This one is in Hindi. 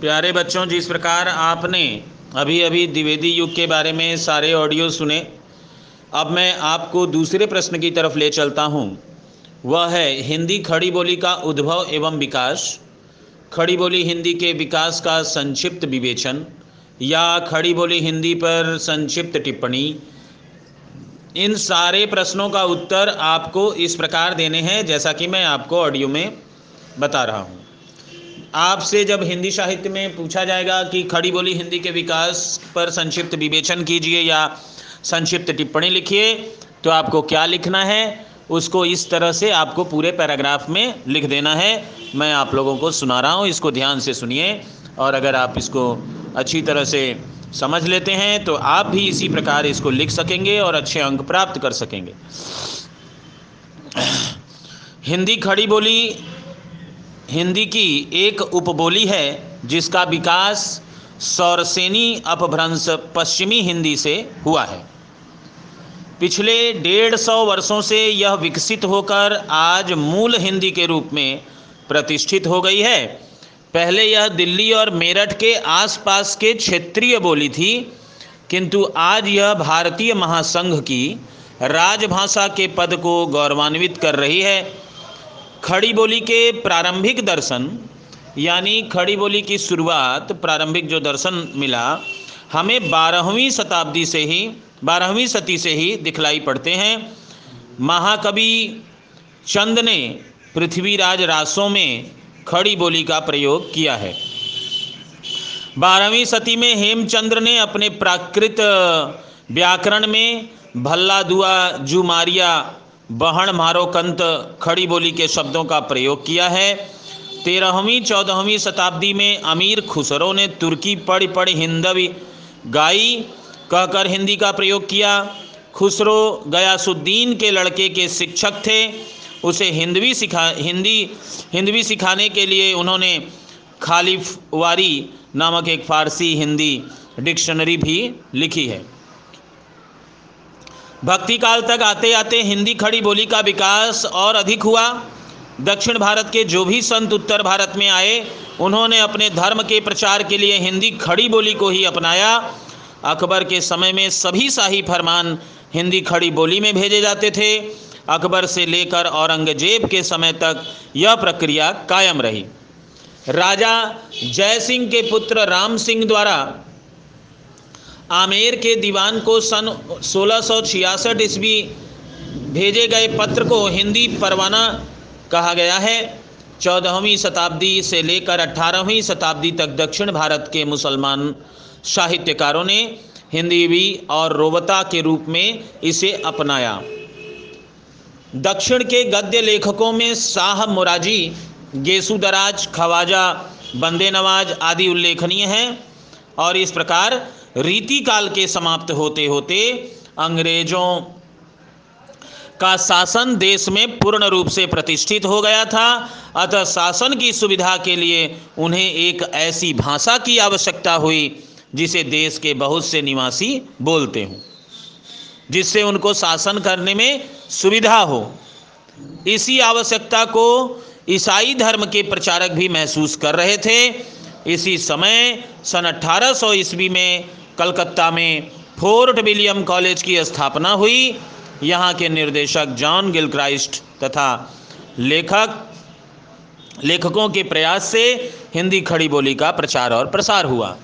प्यारे बच्चों, जिस प्रकार आपने अभी अभी द्विवेदी युग के बारे में सारे ऑडियो सुने, अब मैं आपको दूसरे प्रश्न की तरफ़ ले चलता हूँ। वह है, हिंदी खड़ी बोली का उद्भव एवं विकास। खड़ी बोली हिंदी के विकास का संक्षिप्त विवेचन या खड़ी बोली हिंदी पर संक्षिप्त टिप्पणी। इन सारे प्रश्नों का उत्तर आपको इस प्रकार देने हैं, जैसा कि मैं आपको ऑडियो में बता रहा हूँ। आपसे जब हिंदी साहित्य में पूछा जाएगा कि खड़ी बोली हिंदी के विकास पर संक्षिप्त विवेचन कीजिए या संक्षिप्त टिप्पणी लिखिए तो आपको क्या लिखना है, उसको इस तरह से आपको पूरे पैराग्राफ में लिख देना है। मैं आप लोगों को सुना रहा हूँ, इसको ध्यान से सुनिए। और अगर आप इसको अच्छी तरह से समझ लेते हैं तो आप भी इसी प्रकार इसको लिख सकेंगे और अच्छे अंक प्राप्त कर सकेंगे। हिंदी खड़ी बोली हिंदी की एक उपबोली है, जिसका विकास सौरसेनी अपभ्रंश पश्चिमी हिंदी से हुआ है। पिछले डेढ़ सौ वर्षों से यह विकसित होकर आज मूल हिंदी के रूप में प्रतिष्ठित हो गई है। पहले यह दिल्ली और मेरठ के आसपास के क्षेत्रीय बोली थी, किंतु आज यह भारतीय महासंघ की राजभाषा के पद को गौरवान्वित कर रही है। खड़ी बोली के प्रारंभिक दर्शन, यानी खड़ी बोली की शुरुआत, प्रारंभिक जो दर्शन मिला, हमें बारहवीं शताब्दी से ही, बारहवीं सती से ही दिखलाई पड़ते हैं। महाकवि चंद ने पृथ्वीराज रासों में खड़ी बोली का प्रयोग किया है। बारहवीं सती में हेमचंद्र ने अपने प्राकृत व्याकरण में भल्ला दुआ जुमारिया बहण मारो कंत खड़ी बोली के शब्दों का प्रयोग किया है। तेरहवीं, चौदहवीं शताब्दी में अमीर खुसरो ने तुर्की पढ़ पढ़ हिंदवी गाई, कहकर हिंदी का प्रयोग किया। खुसरो गयासुद्दीन के लड़के के शिक्षक थे। उसे हिंदवी सिखा, हिंदी, हिंदवी सिखाने के लिए उन्होंने खालिफ वारी नामक एक फारसी हिंदी डिक्शनरी भी लिखी है। भक्ति काल तक आते आते हिंदी खड़ी बोली का विकास और अधिक हुआ। दक्षिण भारत के जो भी संत उत्तर भारत में आए, उन्होंने अपने धर्म के प्रचार के लिए हिंदी खड़ी बोली को ही अपनाया। अकबर के समय में सभी शाही फरमान हिंदी खड़ी बोली में भेजे जाते थे। अकबर से लेकर औरंगज़ेब के समय तक यह प्रक्रिया कायम रही। राजा जय सिंह के पुत्र राम सिंह द्वारा आमेर के दीवान को सन सोलह ईस्वी भेजे गए पत्र को हिंदी परवाना कहा गया है। चौदहवीं शताब्दी से लेकर अठारहवीं शताब्दी तक दक्षिण भारत के मुसलमान साहित्यकारों ने हिंदीवी और रोवता के रूप में इसे अपनाया। दक्षिण के गद्य लेखकों में शाह मुराजी, गेसुदराज, खवाजा बंदे नवाज़ आदि उल्लेखनीय हैं और इस प्रकार रीति काल के समाप्त होते होते अंग्रेज़ों का शासन देश में पूर्ण रूप से प्रतिष्ठित हो गया था। अतः शासन की सुविधा के लिए उन्हें एक ऐसी भाषा की आवश्यकता हुई, जिसे देश के बहुत से निवासी बोलते हों, जिससे उनको शासन करने में सुविधा हो। इसी आवश्यकता को ईसाई धर्म के प्रचारक भी महसूस कर रहे थे। इसी समय सन 1800 ईस्वी में कलकत्ता में फोर्ट विलियम कॉलेज की स्थापना हुई। यहाँ के निर्देशक जॉन गिलक्राइस्ट तथा लेखक, लेखकों के प्रयास से हिंदी खड़ी बोली का प्रचार और प्रसार हुआ।